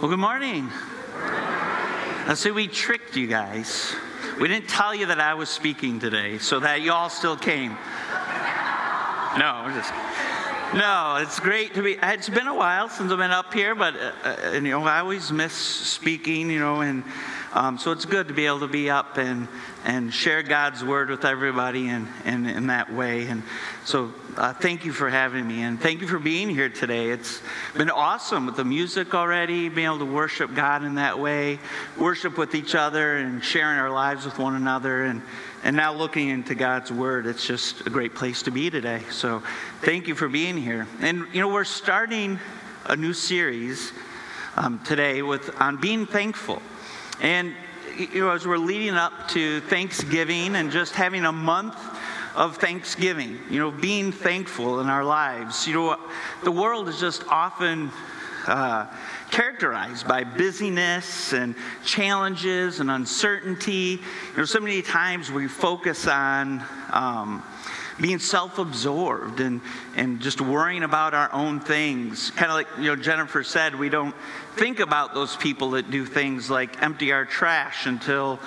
Well, good morning. Let's we tricked you guys. We didn't tell you that I was speaking today, so that you all still came. No, just. No, it's great to be. It's been a while since I've been up here, but uh, uh, and, you know I always miss speaking, you know, and um, so it's good to be able to be up and and share God's word with everybody in, in, in that way. And so uh, thank you for having me and thank you for being here today. It's been awesome with the music already, being able to worship God in that way, worship with each other and sharing our lives with one another. And, and now looking into God's word, it's just a great place to be today. So thank you for being here. And, you know, we're starting a new series um, today with on being thankful. And you know, as we're leading up to Thanksgiving and just having a month of Thanksgiving, you know, being thankful in our lives. You know, the world is just often uh, characterized by busyness and challenges and uncertainty. You know, so many times we focus on um, being self-absorbed and, and just worrying about our own things. Kind of like you know Jennifer said, we don't think about those people that do things like empty our trash until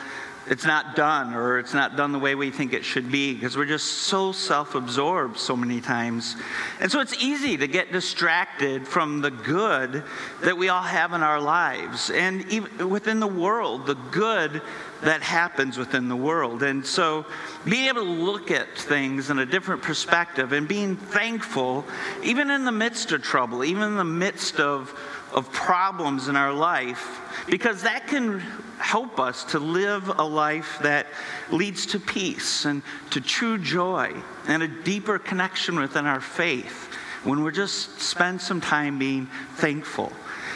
it's not done or it's not done the way we think it should be because we're just so self absorbed so many times. And so it's easy to get distracted from the good that we all have in our lives and even within the world, the good that happens within the world. And so being able to look at things in a different perspective and being thankful, even in the midst of trouble, even in the midst of, of problems in our life, because that can help us to live a life that leads to peace and to true joy and a deeper connection within our faith when we're just spend some time being thankful.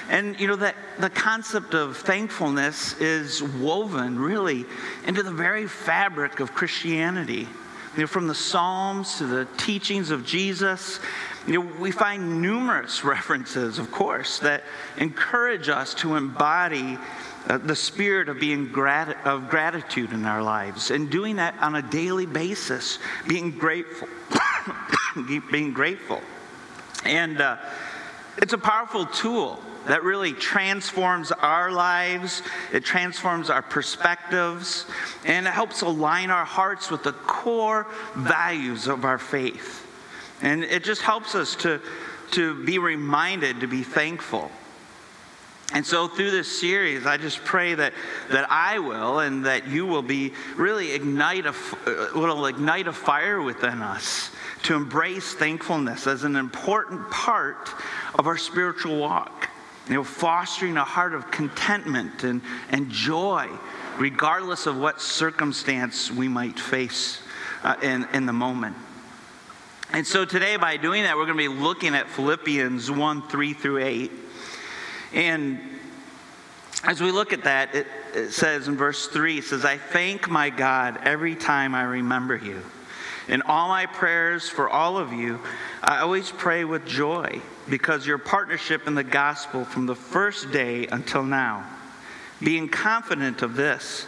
And you know that the concept of thankfulness is woven really into the very fabric of Christianity. You know, from the Psalms to the teachings of Jesus, you know, we find numerous references, of course, that encourage us to embody uh, the spirit of being grat- of gratitude in our lives and doing that on a daily basis, being grateful, being grateful, and uh, it's a powerful tool that really transforms our lives, it transforms our perspectives, and it helps align our hearts with the core values of our faith. And it just helps us to, to be reminded to be thankful. And so through this series, I just pray that, that I will and that you will be really ignite a, uh, will ignite a fire within us to embrace thankfulness as an important part of our spiritual walk. You know, fostering a heart of contentment and, and joy, regardless of what circumstance we might face uh, in, in the moment. And so today, by doing that, we're going to be looking at Philippians 1 3 through 8. And as we look at that, it, it says in verse 3, it says, I thank my God every time I remember you. In all my prayers for all of you, I always pray with joy because your partnership in the gospel from the first day until now, being confident of this,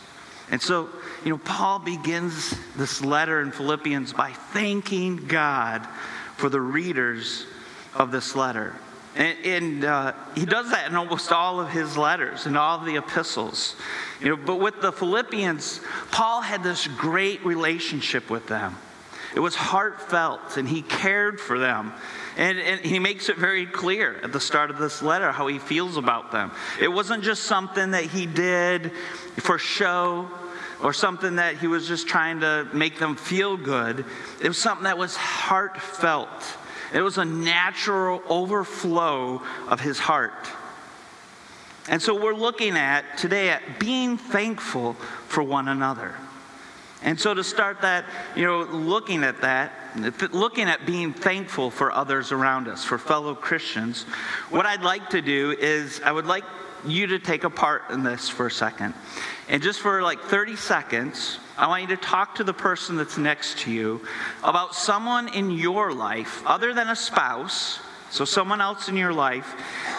And so, you know, Paul begins this letter in Philippians by thanking God for the readers of this letter. And, and uh, he does that in almost all of his letters and all the epistles. You know, but with the Philippians, Paul had this great relationship with them. It was heartfelt, and he cared for them. And, and, he makes it very clear at the start of this letter how he feels about them. It wasn't just something that he did for show or something that he was just trying to make them feel good. It was something that was heartfelt. It was a natural overflow of his heart. And so we're looking at today at being thankful for one another. And so to start that, you know, looking at that, looking at being thankful for others around us, for fellow Christians, what I'd like to do is I would like you to take a part in this for a second. And just for like 30 seconds, I want you to talk to the person that's next to you about someone in your life, other than a spouse, so someone else in your life,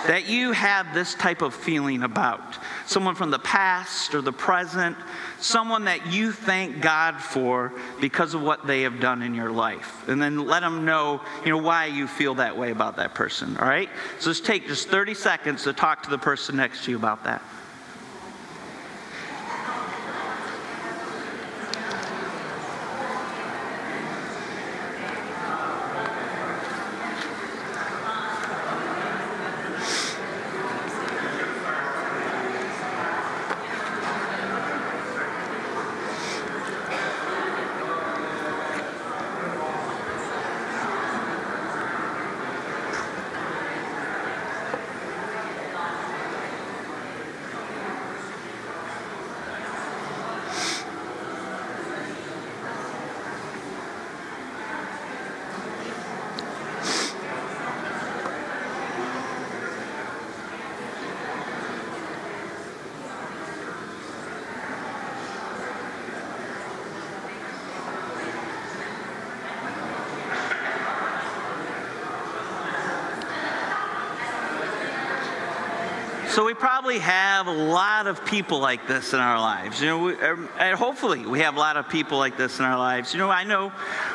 that you have this type of feeling about. Someone from the past or the present, someone that you thank God for because of what they have done in your life. And then let them know, you know, why you feel that way about that person, all right? So just take just 30 seconds to talk to the person next to you about that. So we probably have a lot of people like this in our lives. You know, we, um, and hopefully we have a lot of people like this in our lives. You know, I know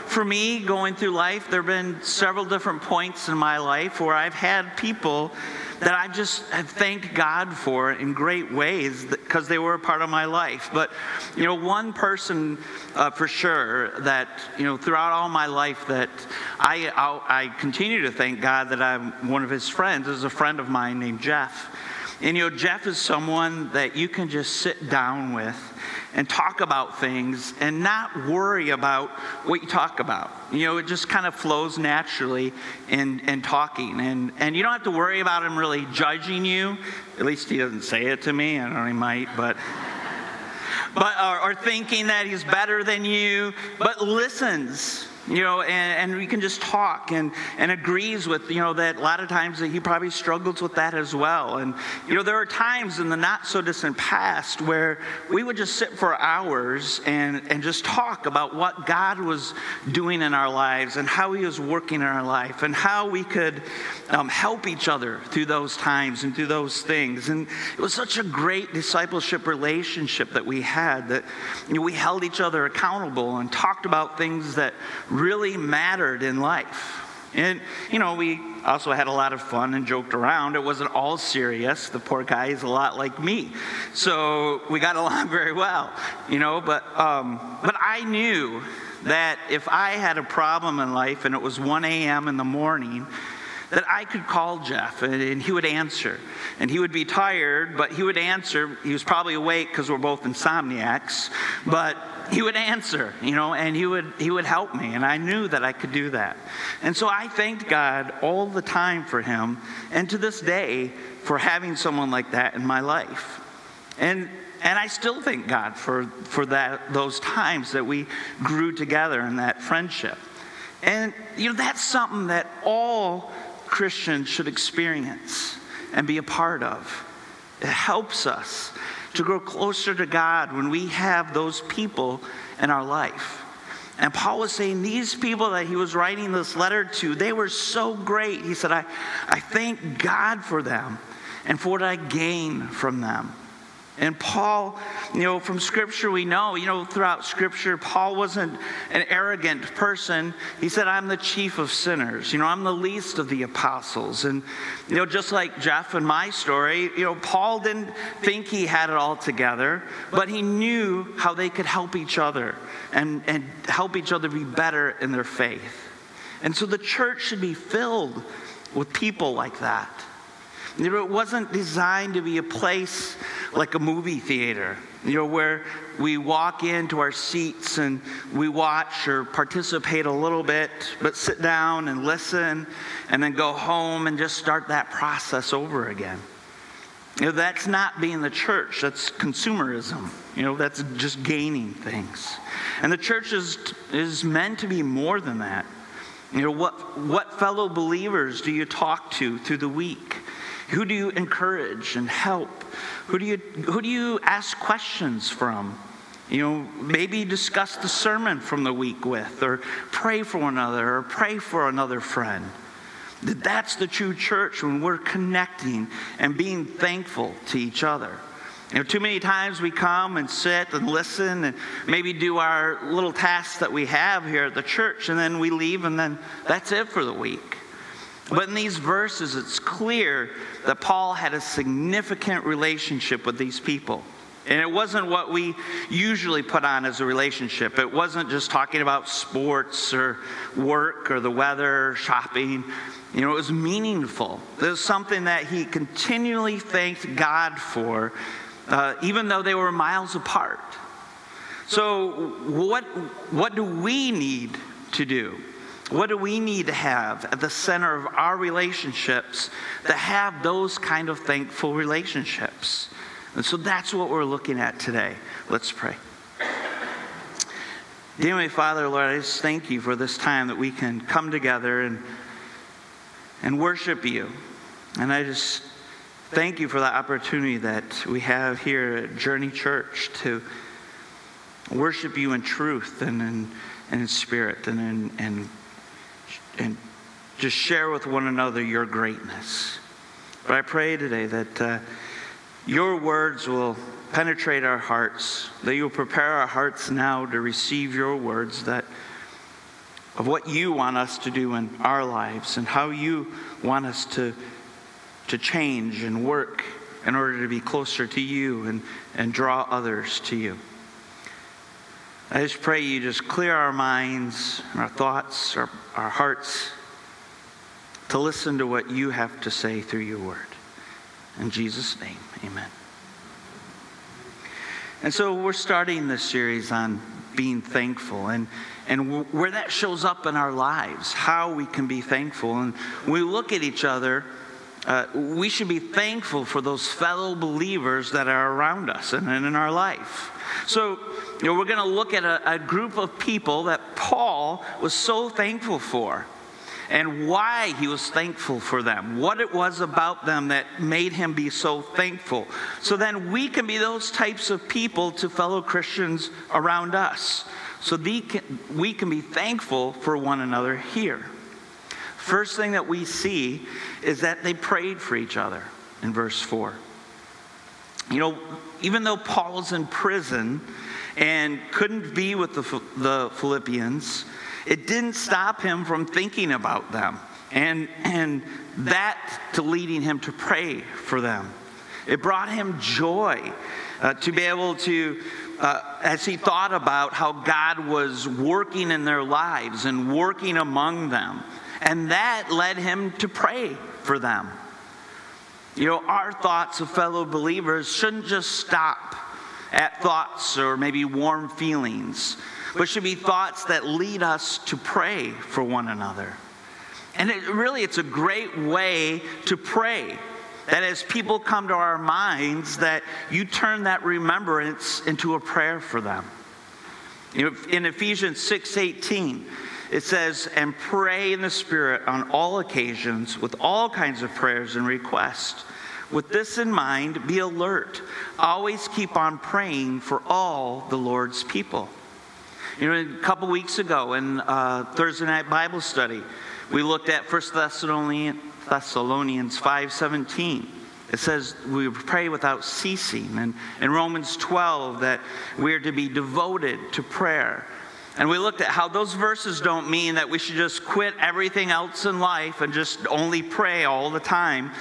for me going through life, there have been several different points in my life where I've had people that I just have thanked God for in great ways because they were a part of my life. But, you know, one person uh, for sure that, you know, throughout all my life that I, I, I continue to thank God that I'm one of his friends is a friend of mine named Jeff. And you know, Jeff is someone that you can just sit down with and talk about things and not worry about what you talk about. You know, it just kind of flows naturally in, in talking. And, and you don't have to worry about him really judging you. At least he doesn't say it to me. I don't know, he might, but. But, or, or thinking that he's better than you, but listens you know, and, and we can just talk and, and agrees with, you know, that a lot of times that he probably struggles with that as well. And, you know, there are times in the not so distant past where we would just sit for hours and, and just talk about what God was doing in our lives and how he was working in our life and how we could um, help each other through those times and through those things. And it was such a great discipleship relationship that we had that, you know, we held each other accountable and talked about things that really mattered in life. And, you know, we also had a lot of fun and joked around. It wasn't all serious. The poor guy is a lot like me. So we got along very well, you know, but, um, but I knew that if I had a problem in life and it was 1 a.m. in the morning, that I could call Jeff and, and, he would answer. And he would be tired, but he would answer. He was probably awake because we're both insomniacs, but he would answer, you know, and he would he would help me, and I knew that I could do that. And so I thanked God all the time for him, and to this day for having someone like that in my life. And and I still thank God for, for that those times that we grew together in that friendship. And you know, that's something that all Christians should experience and be a part of. It helps us to grow closer to God when we have those people in our life. And Paul was saying these people that he was writing this letter to, they were so great. He said, I, I thank God for them and for what I gain from them. And Paul, you know, from Scripture we know, you know, throughout Scripture, Paul wasn't an arrogant person. He said, I'm the chief of sinners. You know, I'm the least of the apostles. And, you know, just like Jeff and my story, you know, Paul didn't think he had it all together, but he knew how they could help each other and, and help each other be better in their faith. And so the church should be filled with people like that. You know, it wasn't designed to be a place like a movie theater, you know, where we walk into our seats and we watch or participate a little bit, but sit down and listen and then go home and just start that process over again. You know, that's not being the church, that's consumerism. You know, that's just gaining things. And the church is, is meant to be more than that. You know, what, what fellow believers do you talk to through the week? Who do you encourage and help? Who do you, who do you ask questions from? You know, maybe discuss the sermon from the week with, or pray for one another, or pray for another friend. That that's the true church when we're connecting and being thankful to each other. You know, too many times we come and sit and listen and maybe do our little tasks that we have here at the church, and then we leave, and then that's it for the week. But in these verses, it's clear that Paul had a significant relationship with these people. And it wasn't what we usually put on as a relationship. It wasn't just talking about sports or work or the weather or shopping. You know, it was meaningful. It was something that he continually thanked God for, uh, even though they were miles apart. So, what, what do we need to do? What do we need to have at the center of our relationships to have those kind of thankful relationships? And so that's what we're looking at today. Let's pray. Dear my Father, Lord, I just thank you for this time that we can come together and, and worship you. And I just thank you for the opportunity that we have here at Journey Church to worship you in truth and in, and in spirit and, in, and, and just share with one another your greatness. But I pray today that. Uh, your words will penetrate our hearts, that you will prepare our hearts now to receive your words that of what you want us to do in our lives and how you want us to, to change and work in order to be closer to you and, and draw others to you. I just pray you just clear our minds, our thoughts, our, our hearts to listen to what you have to say through your word. In Jesus' name, amen. And so we're starting this series on being thankful and, and where that shows up in our lives, how we can be thankful. And we look at each other, uh, we should be thankful for those fellow believers that are around us and, and in our life. So, you know, we're going to look at a, a group of people that Paul was so thankful for and why he was thankful for them, what it was about them that made him be so thankful. So then we can be those types of people to fellow Christians around us. So we can be thankful for one another here. First thing that we see is that they prayed for each other in verse 4. You know, even though Paul's in prison and couldn't be with the, the Philippians, it didn't stop him from thinking about them and, and that to leading him to pray for them. It brought him joy uh, to be able to, uh, as he thought about how God was working in their lives and working among them. And that led him to pray for them. You know, our thoughts of fellow believers shouldn't just stop at thoughts or maybe warm feelings but should be thoughts that lead us to pray for one another. And it, really, it's a great way to pray. That as people come to our minds, that you turn that remembrance into a prayer for them. You know, in Ephesians 6:18, it says, "And pray in the Spirit on all occasions with all kinds of prayers and requests." With this in mind, be alert. Always keep on praying for all the Lord's people. You know, a couple weeks ago in uh, Thursday night Bible study, we looked at 1 Thessalonians, Thessalonians 5.17. It says we pray without ceasing. And in Romans 12, that we are to be devoted to prayer. And we looked at how those verses don't mean that we should just quit everything else in life and just only pray all the time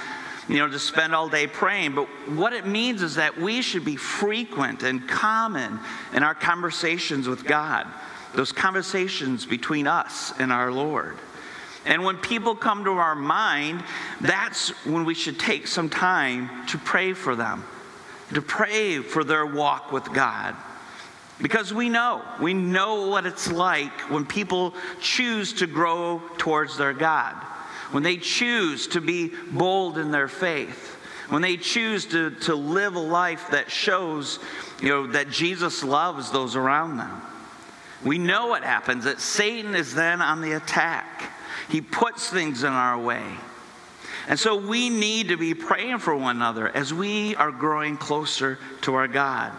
you know, to spend all day praying. But what it means is that we should be frequent and common in our conversations with God, those conversations between us and our Lord. And when people come to our mind, that's when we should take some time to pray for them, to pray for their walk with God. Because we know, we know what it's like when people choose to grow towards their God when they choose to be bold in their faith, when they choose to, to live a life that shows, you know, that Jesus loves those around them. We know what happens, that Satan is then on the attack. He puts things in our way. And so we need to be praying for one another as we are growing closer to our God.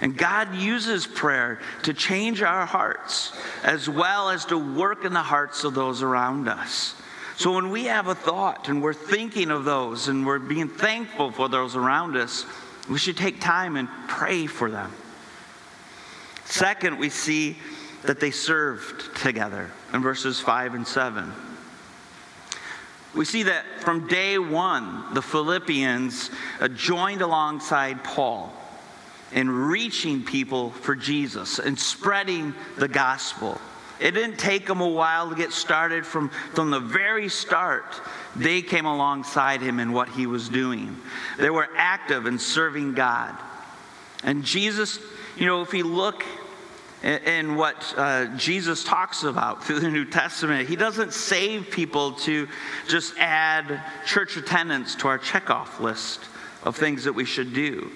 And God uses prayer to change our hearts as well as to work in the hearts of those around us. So when we have a thought and we're thinking of those and we're being thankful for those around us, we should take time and pray for them. Second, we see that they served together in verses 5 and 7. We see that from day one, the Philippians uh, joined alongside Paul in reaching people for Jesus and spreading the gospel. It didn't take them a while to get started. From, from the very start, they came alongside him in what he was doing. They were active in serving God. And Jesus, you know, if you look in what uh, Jesus talks about through the New Testament. He doesn't save people to just add church attendance to our checkoff list of things that we should do.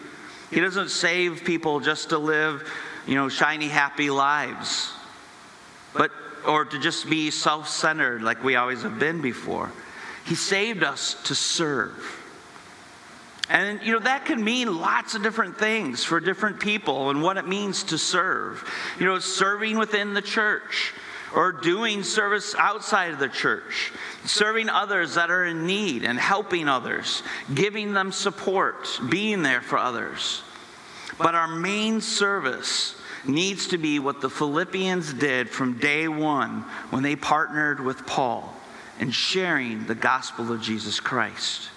He doesn't save people just to live, you know, shiny, happy lives, but or to just be self-centered like we always have been before. He saved us to serve. And, you know, that can mean lots of different things for different people and what it means to serve. You know, serving within the church or doing service outside of the church, serving others that are in need and helping others, giving them support, being there for others. But our main service needs to be what the Philippians did from day one when they partnered with Paul in sharing the gospel of Jesus Christ.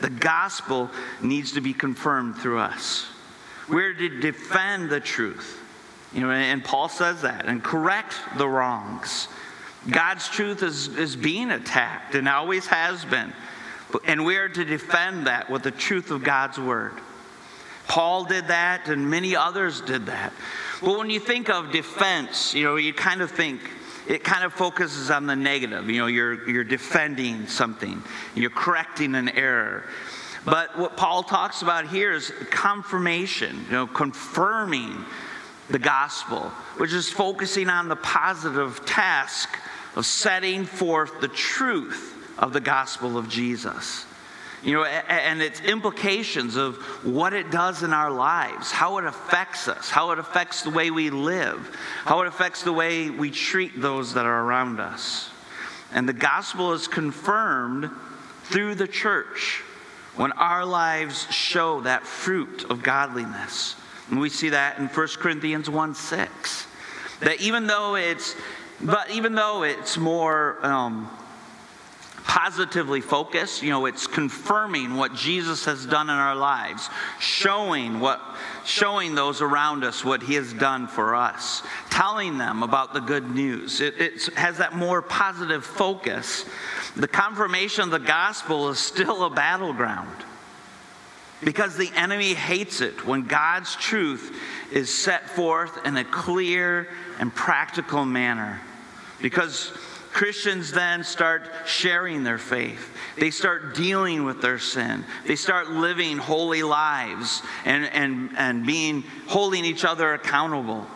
The gospel needs to be confirmed through us. We're to defend the truth. You know, and Paul says that, and correct the wrongs. God's truth is, is being attacked and always has been. And we are to defend that with the truth of God's word. Paul did that, and many others did that. But when you think of defense, you know, you kind of think, it kind of focuses on the negative. You know, you're, you're defending something, you're correcting an error. But what Paul talks about here is confirmation, you know, confirming the gospel, which is focusing on the positive task of setting forth the truth of the gospel of Jesus you know, and its implications of what it does in our lives, how it affects us, how it affects the way we live, how it affects the way we treat those that are around us. And the gospel is confirmed through the church when our lives show that fruit of godliness. And we see that in 1 Corinthians 1 6. That even though it's, but even though it's more, um, positively focused. You know, it's confirming what Jesus has done in our lives, showing what showing those around us what he has done for us, telling them about the good news. It, it has that more positive focus. The confirmation of the gospel is still a battleground because the enemy hates it when God's truth is set forth in a clear and practical manner. Because Christians then start sharing their faith. They start dealing with their sin. They start living holy lives and, and, and being holding each other accountable.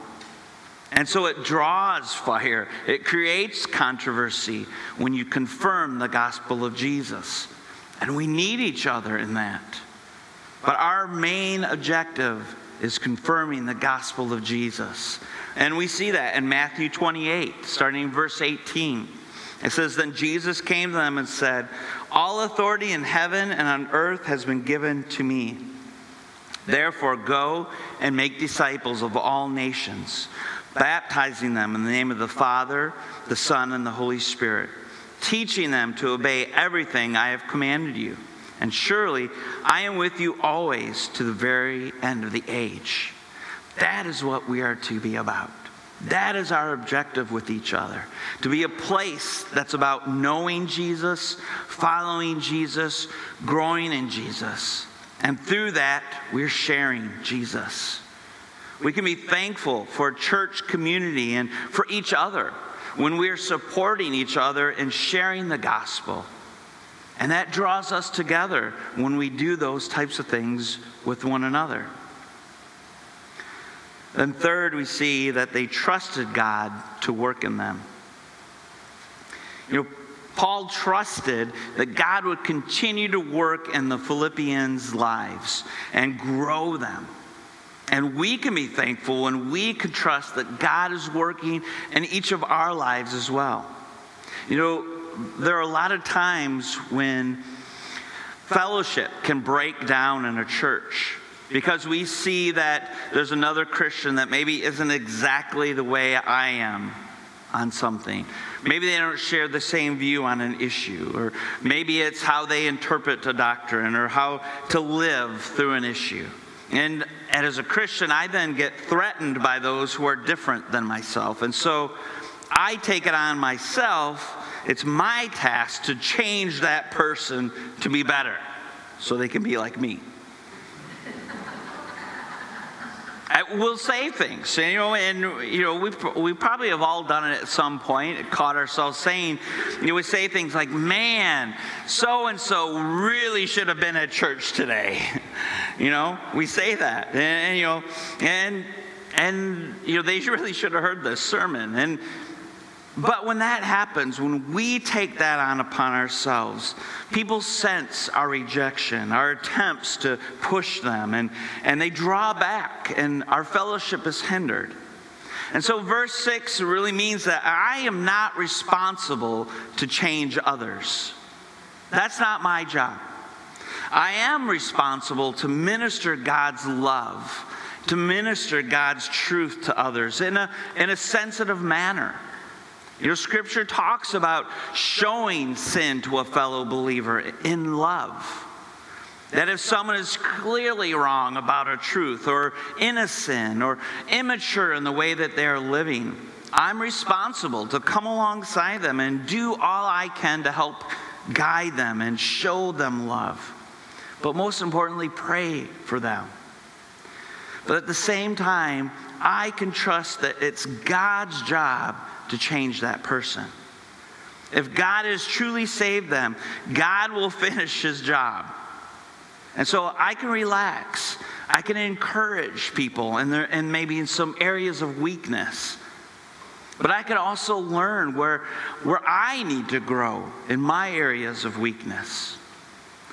And so it draws fire. It creates controversy when you confirm the gospel of Jesus. And we need each other in that. But our main objective is confirming the gospel of Jesus. And we see that in Matthew 28, starting in verse 18. It says, Then Jesus came to them and said, All authority in heaven and on earth has been given to me. Therefore, go and make disciples of all nations, baptizing them in the name of the Father, the Son, and the Holy Spirit, teaching them to obey everything I have commanded you. And surely I am with you always to the very end of the age. That is what we are to be about. That is our objective with each other to be a place that's about knowing Jesus, following Jesus, growing in Jesus. And through that, we're sharing Jesus. We can be thankful for church community and for each other when we're supporting each other and sharing the gospel. And that draws us together when we do those types of things with one another. Then, third, we see that they trusted God to work in them. You know, Paul trusted that God would continue to work in the Philippians' lives and grow them. And we can be thankful when we can trust that God is working in each of our lives as well. You know, there are a lot of times when fellowship can break down in a church because we see that there's another Christian that maybe isn't exactly the way I am on something. Maybe they don't share the same view on an issue, or maybe it's how they interpret a doctrine or how to live through an issue. And, and as a Christian, I then get threatened by those who are different than myself. And so I take it on myself. It's my task to change that person to be better so they can be like me. we'll say things, you know, and you know we we probably have all done it at some point. Caught ourselves saying, you know, we say things like, "Man, so and so really should have been at church today." you know, we say that, and, and you know, and and you know they really should have heard this sermon, and but when that happens, when we take that on upon ourselves, people sense our rejection, our attempts to push them, and, and they draw back, and our fellowship is hindered. And so, verse 6 really means that I am not responsible to change others. That's not my job. I am responsible to minister God's love, to minister God's truth to others in a, in a sensitive manner. You know, Scripture talks about showing sin to a fellow believer in love. That if someone is clearly wrong about a truth or innocent or immature in the way that they're living, I'm responsible to come alongside them and do all I can to help guide them and show them love. But most importantly, pray for them. But at the same time, I can trust that it's God's job to change that person. If God has truly saved them, God will finish his job. And so I can relax. I can encourage people and, and maybe in some areas of weakness. But I can also learn where, where I need to grow in my areas of weakness.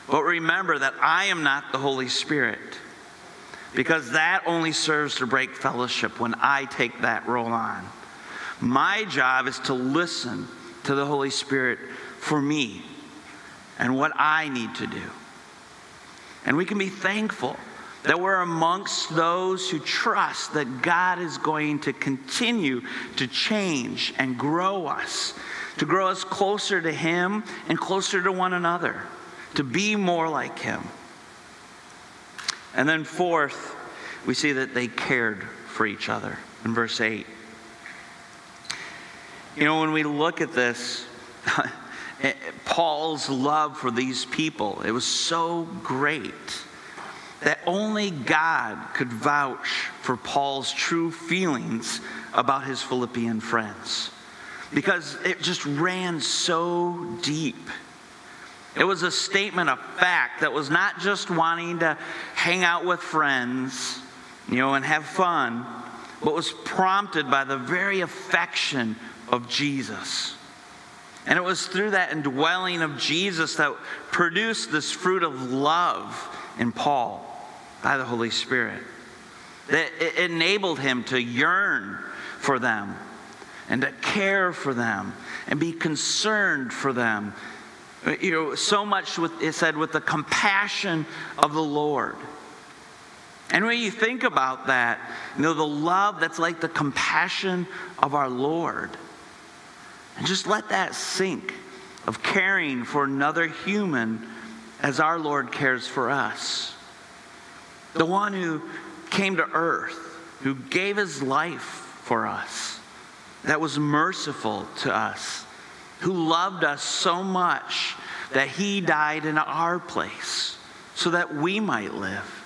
But remember that I am not the Holy Spirit because that only serves to break fellowship when I take that role on. My job is to listen to the Holy Spirit for me and what I need to do. And we can be thankful that we're amongst those who trust that God is going to continue to change and grow us, to grow us closer to Him and closer to one another, to be more like Him. And then, fourth, we see that they cared for each other in verse 8. You know, when we look at this, Paul's love for these people, it was so great that only God could vouch for Paul's true feelings about his Philippian friends because it just ran so deep. It was a statement of fact that was not just wanting to hang out with friends, you know, and have fun, but was prompted by the very affection of Jesus. And it was through that indwelling of Jesus that produced this fruit of love in Paul by the Holy Spirit. That it enabled him to yearn for them and to care for them and be concerned for them. You know, so much with it said with the compassion of the Lord. And when you think about that, you know, the love that's like the compassion of our Lord and just let that sink of caring for another human as our Lord cares for us. The one who came to earth, who gave his life for us, that was merciful to us, who loved us so much that he died in our place so that we might live.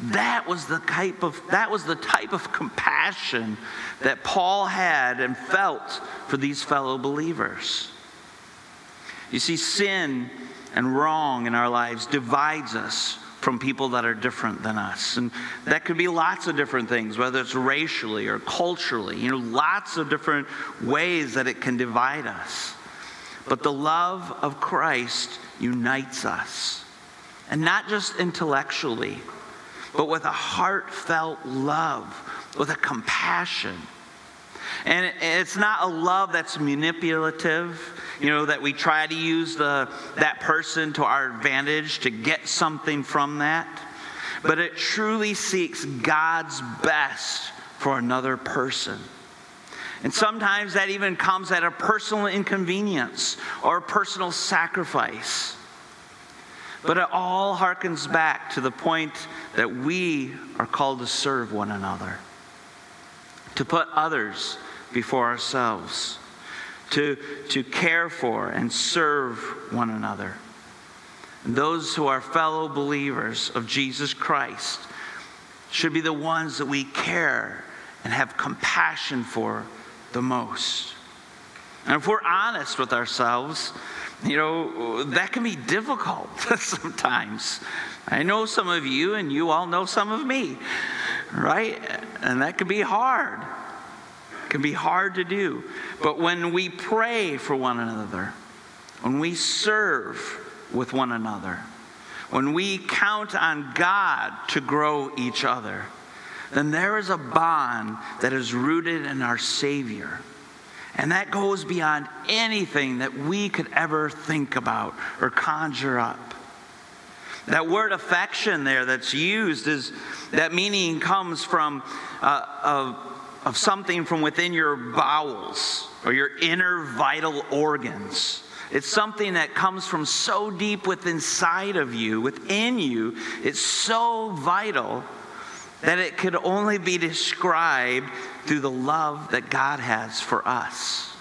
That was the type of that was the type of compassion that Paul had and felt for these fellow believers. You see, sin and wrong in our lives divides us from people that are different than us. And that could be lots of different things, whether it's racially or culturally, you know, lots of different ways that it can divide us. But the love of Christ unites us. And not just intellectually, but with a heartfelt love, with a compassion. And it's not a love that's manipulative, you know, that we try to use the, that person to our advantage to get something from that. But it truly seeks God's best for another person. And sometimes that even comes at a personal inconvenience or a personal sacrifice. But it all harkens back to the point that we are called to serve one another, to put others before ourselves, to, to care for and serve one another. And those who are fellow believers of Jesus Christ should be the ones that we care and have compassion for the most. And if we're honest with ourselves, you know, that can be difficult sometimes. I know some of you, and you all know some of me, right? And that can be hard. It can be hard to do. But when we pray for one another, when we serve with one another, when we count on God to grow each other, then there is a bond that is rooted in our Savior. And that goes beyond anything that we could ever think about or conjure up. That word affection there that's used is that meaning comes from uh, of, of something from within your bowels or your inner vital organs. It's something that comes from so deep within inside of you, within you. It's so vital that it could only be described through the love that God has for us,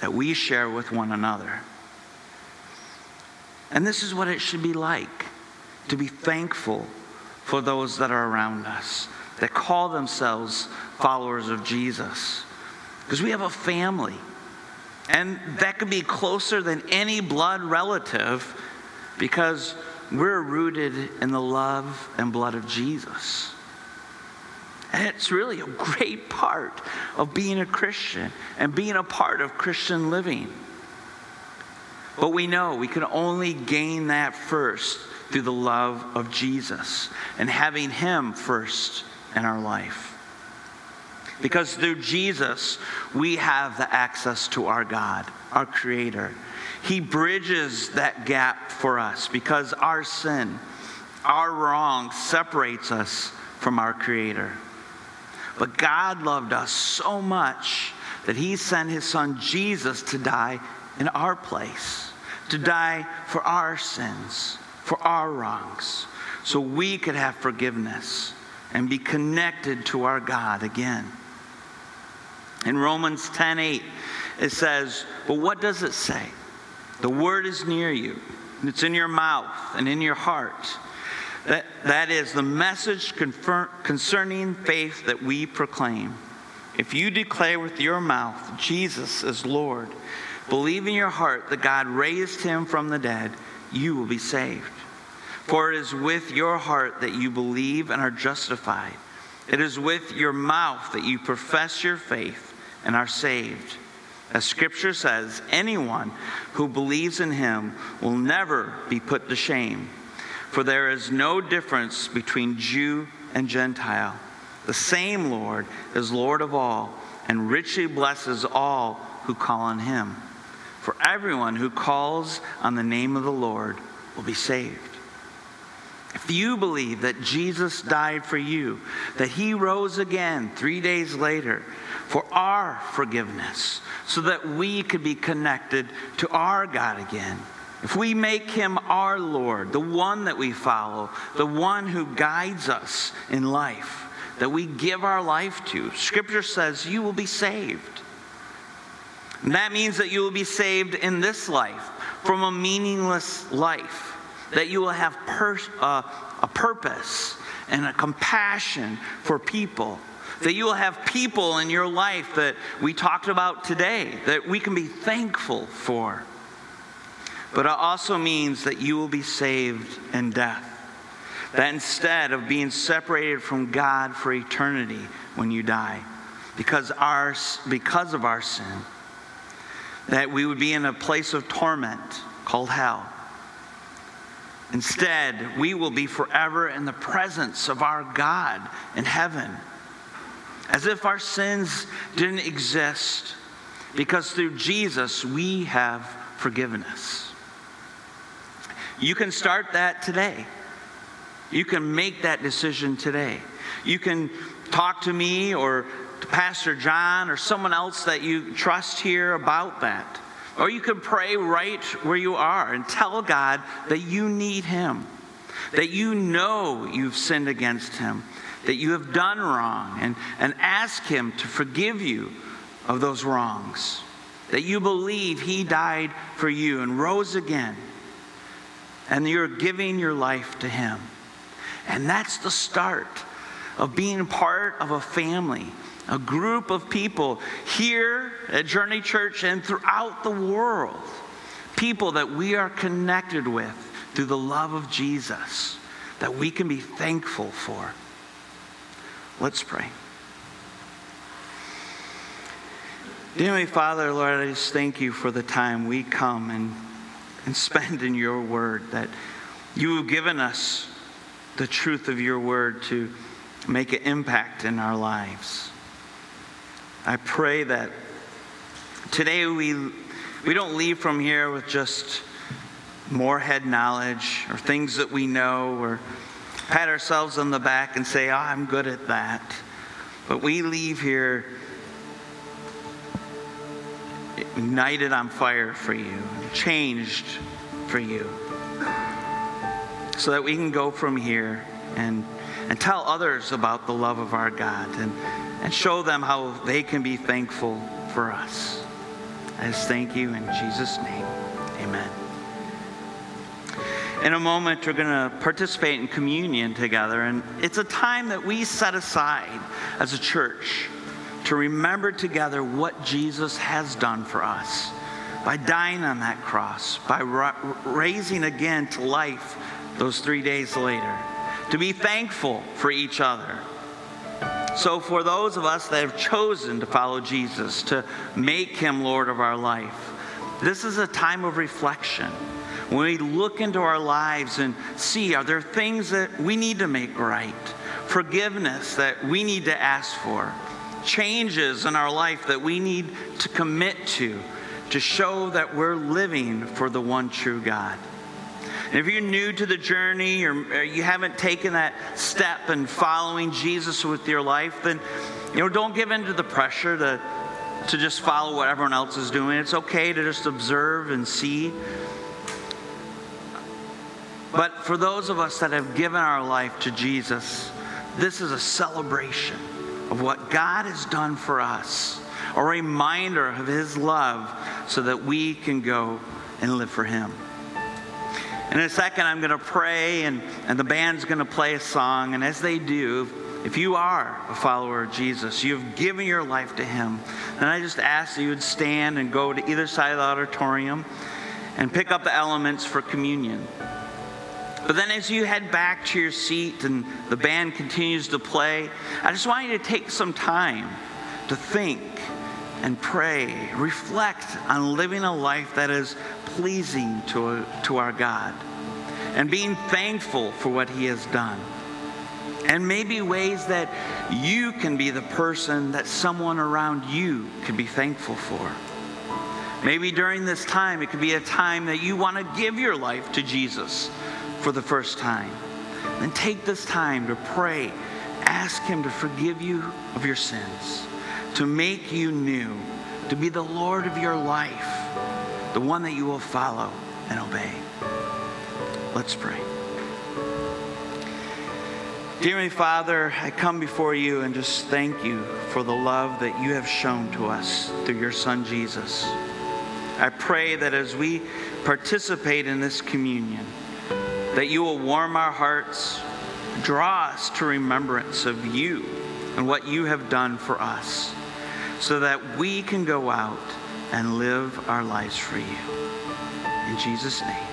that we share with one another. And this is what it should be like to be thankful for those that are around us, that call themselves followers of Jesus. Because we have a family. And that could be closer than any blood relative because we're rooted in the love and blood of Jesus. And it's really a great part of being a Christian and being a part of Christian living. But we know we can only gain that first through the love of Jesus and having Him first in our life. Because through Jesus, we have the access to our God, our Creator. He bridges that gap for us because our sin, our wrong, separates us from our Creator. But God loved us so much that He sent His Son Jesus to die in our place, to die for our sins, for our wrongs, so we could have forgiveness and be connected to our God again. In Romans 10:8 it says, "But what does it say? The word is near you, it's in your mouth and in your heart." That, that is the message concerning faith that we proclaim. If you declare with your mouth Jesus is Lord, believe in your heart that God raised him from the dead, you will be saved. For it is with your heart that you believe and are justified. It is with your mouth that you profess your faith and are saved. As scripture says, anyone who believes in him will never be put to shame. For there is no difference between Jew and Gentile. The same Lord is Lord of all and richly blesses all who call on him. For everyone who calls on the name of the Lord will be saved. If you believe that Jesus died for you, that he rose again three days later, for our forgiveness so that we could be connected to our God again. If we make him our Lord, the one that we follow, the one who guides us in life, that we give our life to, Scripture says you will be saved. And that means that you will be saved in this life from a meaningless life, that you will have uh, a purpose and a compassion for people that you will have people in your life that we talked about today that we can be thankful for. but it also means that you will be saved in death. That instead of being separated from God for eternity when you die, because, our, because of our sin, that we would be in a place of torment called hell. Instead, we will be forever in the presence of our God in heaven, as if our sins didn't exist, because through Jesus we have forgiveness. You can start that today. You can make that decision today. You can talk to me or to Pastor John or someone else that you trust here about that. Or you can pray right where you are and tell God that you need Him, that you know you've sinned against Him, that you have done wrong, and, and ask Him to forgive you of those wrongs, that you believe He died for you and rose again and you're giving your life to Him. And that's the start of being part of a family, a group of people here at Journey Church and throughout the world. People that we are connected with through the love of Jesus, that we can be thankful for. Let's pray. Dear Father, Lord, I just thank you for the time we come and and spend in your word, that you have given us the truth of your word to make an impact in our lives. I pray that today we, we don't leave from here with just more head knowledge or things that we know or pat ourselves on the back and say, oh, I'm good at that. But we leave here ignited on fire for you, changed for you, so that we can go from here and, and tell others about the love of our God and, and show them how they can be thankful for us. I just thank you in Jesus' name. In a moment, we're going to participate in communion together, and it's a time that we set aside as a church to remember together what Jesus has done for us by dying on that cross, by raising again to life those three days later, to be thankful for each other. So, for those of us that have chosen to follow Jesus, to make him Lord of our life, this is a time of reflection. When we look into our lives and see, are there things that we need to make right? Forgiveness that we need to ask for? changes in our life that we need to commit to to show that we're living for the one true God. And if you're new to the journey or, you haven't taken that step in following Jesus with your life, then you know don't give in to the pressure to to just follow what everyone else is doing. It's okay to just observe and see. But for those of us that have given our life to Jesus, this is a celebration of what God has done for us, a reminder of His love so that we can go and live for Him. In a second, I'm going to pray, and, and the band's going to play a song. And as they do, if you are a follower of Jesus, you've given your life to Him, then I just ask that you would stand and go to either side of the auditorium and pick up the elements for communion. But then as you head back to your seat and the band continues to play, I just want you to take some time to think and pray, reflect on living a life that is pleasing to, to our God and being thankful for what He has done. And maybe ways that you can be the person that someone around you can be thankful for. Maybe during this time, it could be a time that you want to give your life to Jesus for the first time. Then take this time to pray. Ask Him to forgive you of your sins, to make you new, to be the Lord of your life, the one that you will follow and obey. Let's pray. Dear me, Father, I come before you and just thank you for the love that you have shown to us through your Son Jesus. I pray that as we participate in this communion, that you will warm our hearts, draw us to remembrance of you and what you have done for us, so that we can go out and live our lives for you. In Jesus' name.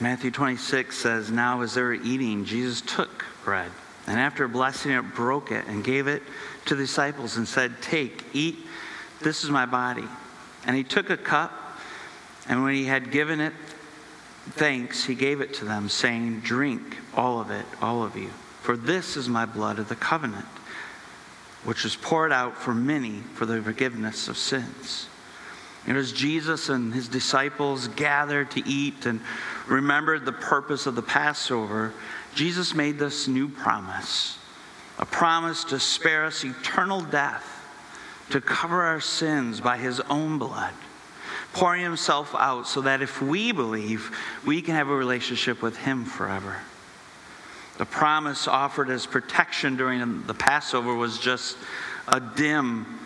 Matthew 26 says, Now as they were eating, Jesus took bread, and after blessing it, broke it, and gave it to the disciples, and said, Take, eat, this is my body. And he took a cup, and when he had given it thanks, he gave it to them, saying, Drink all of it, all of you, for this is my blood of the covenant, which is poured out for many for the forgiveness of sins. And as Jesus and his disciples gathered to eat and remembered the purpose of the Passover, Jesus made this new promise a promise to spare us eternal death, to cover our sins by his own blood, pouring himself out so that if we believe, we can have a relationship with him forever. The promise offered as protection during the Passover was just a dim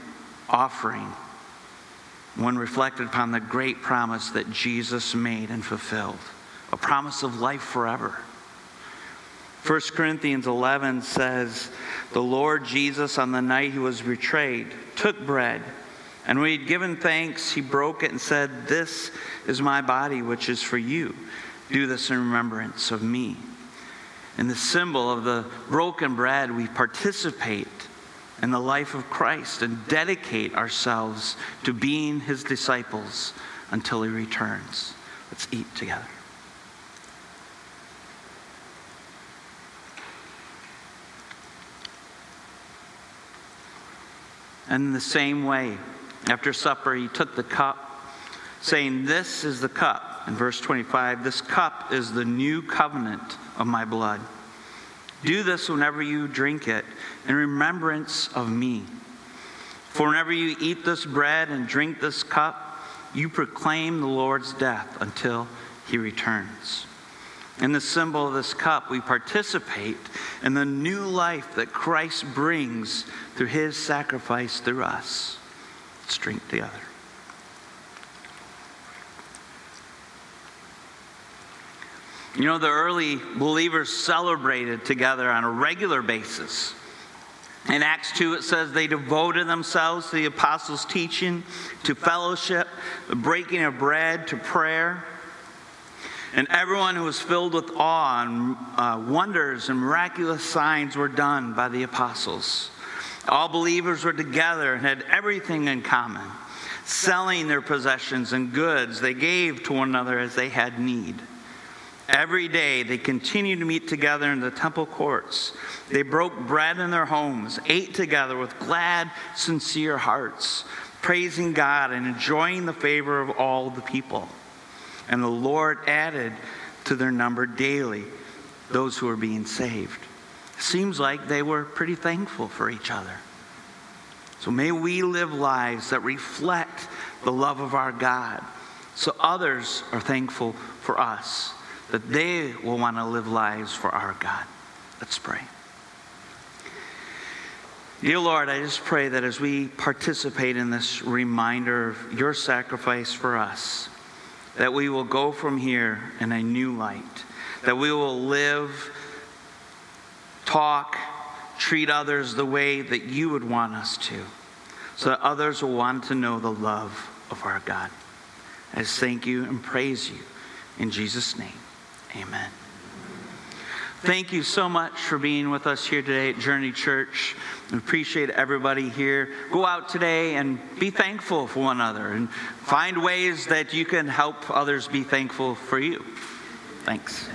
offering when reflected upon the great promise that Jesus made and fulfilled a promise of life forever. 1 Corinthians 11 says, The Lord Jesus, on the night he was betrayed, took bread, and when he had given thanks, he broke it and said, This is my body, which is for you. Do this in remembrance of me. In the symbol of the broken bread, we participate in the life of Christ and dedicate ourselves to being his disciples until he returns. Let's eat together. And in the same way, after supper, he took the cup, saying, This is the cup. In verse 25, this cup is the new covenant of my blood. Do this whenever you drink it in remembrance of me. For whenever you eat this bread and drink this cup, you proclaim the Lord's death until he returns. In the symbol of this cup, we participate in the new life that Christ brings through his sacrifice through us. Let's drink together. You know, the early believers celebrated together on a regular basis. In Acts 2, it says they devoted themselves to the apostles' teaching, to fellowship, the breaking of bread, to prayer. And everyone who was filled with awe and uh, wonders and miraculous signs were done by the apostles. All believers were together and had everything in common. Selling their possessions and goods, they gave to one another as they had need. Every day they continued to meet together in the temple courts. They broke bread in their homes, ate together with glad, sincere hearts, praising God and enjoying the favor of all the people. And the Lord added to their number daily those who were being saved. Seems like they were pretty thankful for each other. So may we live lives that reflect the love of our God so others are thankful for us that they will want to live lives for our God. Let's pray. Dear Lord, I just pray that as we participate in this reminder of your sacrifice for us, that we will go from here in a new light, that we will live, talk, treat others the way that you would want us to, so that others will want to know the love of our God. I just thank you and praise you in Jesus' name. Amen. Thank you so much for being with us here today at Journey Church. We appreciate everybody here. Go out today and be thankful for one another and find ways that you can help others be thankful for you. Thanks.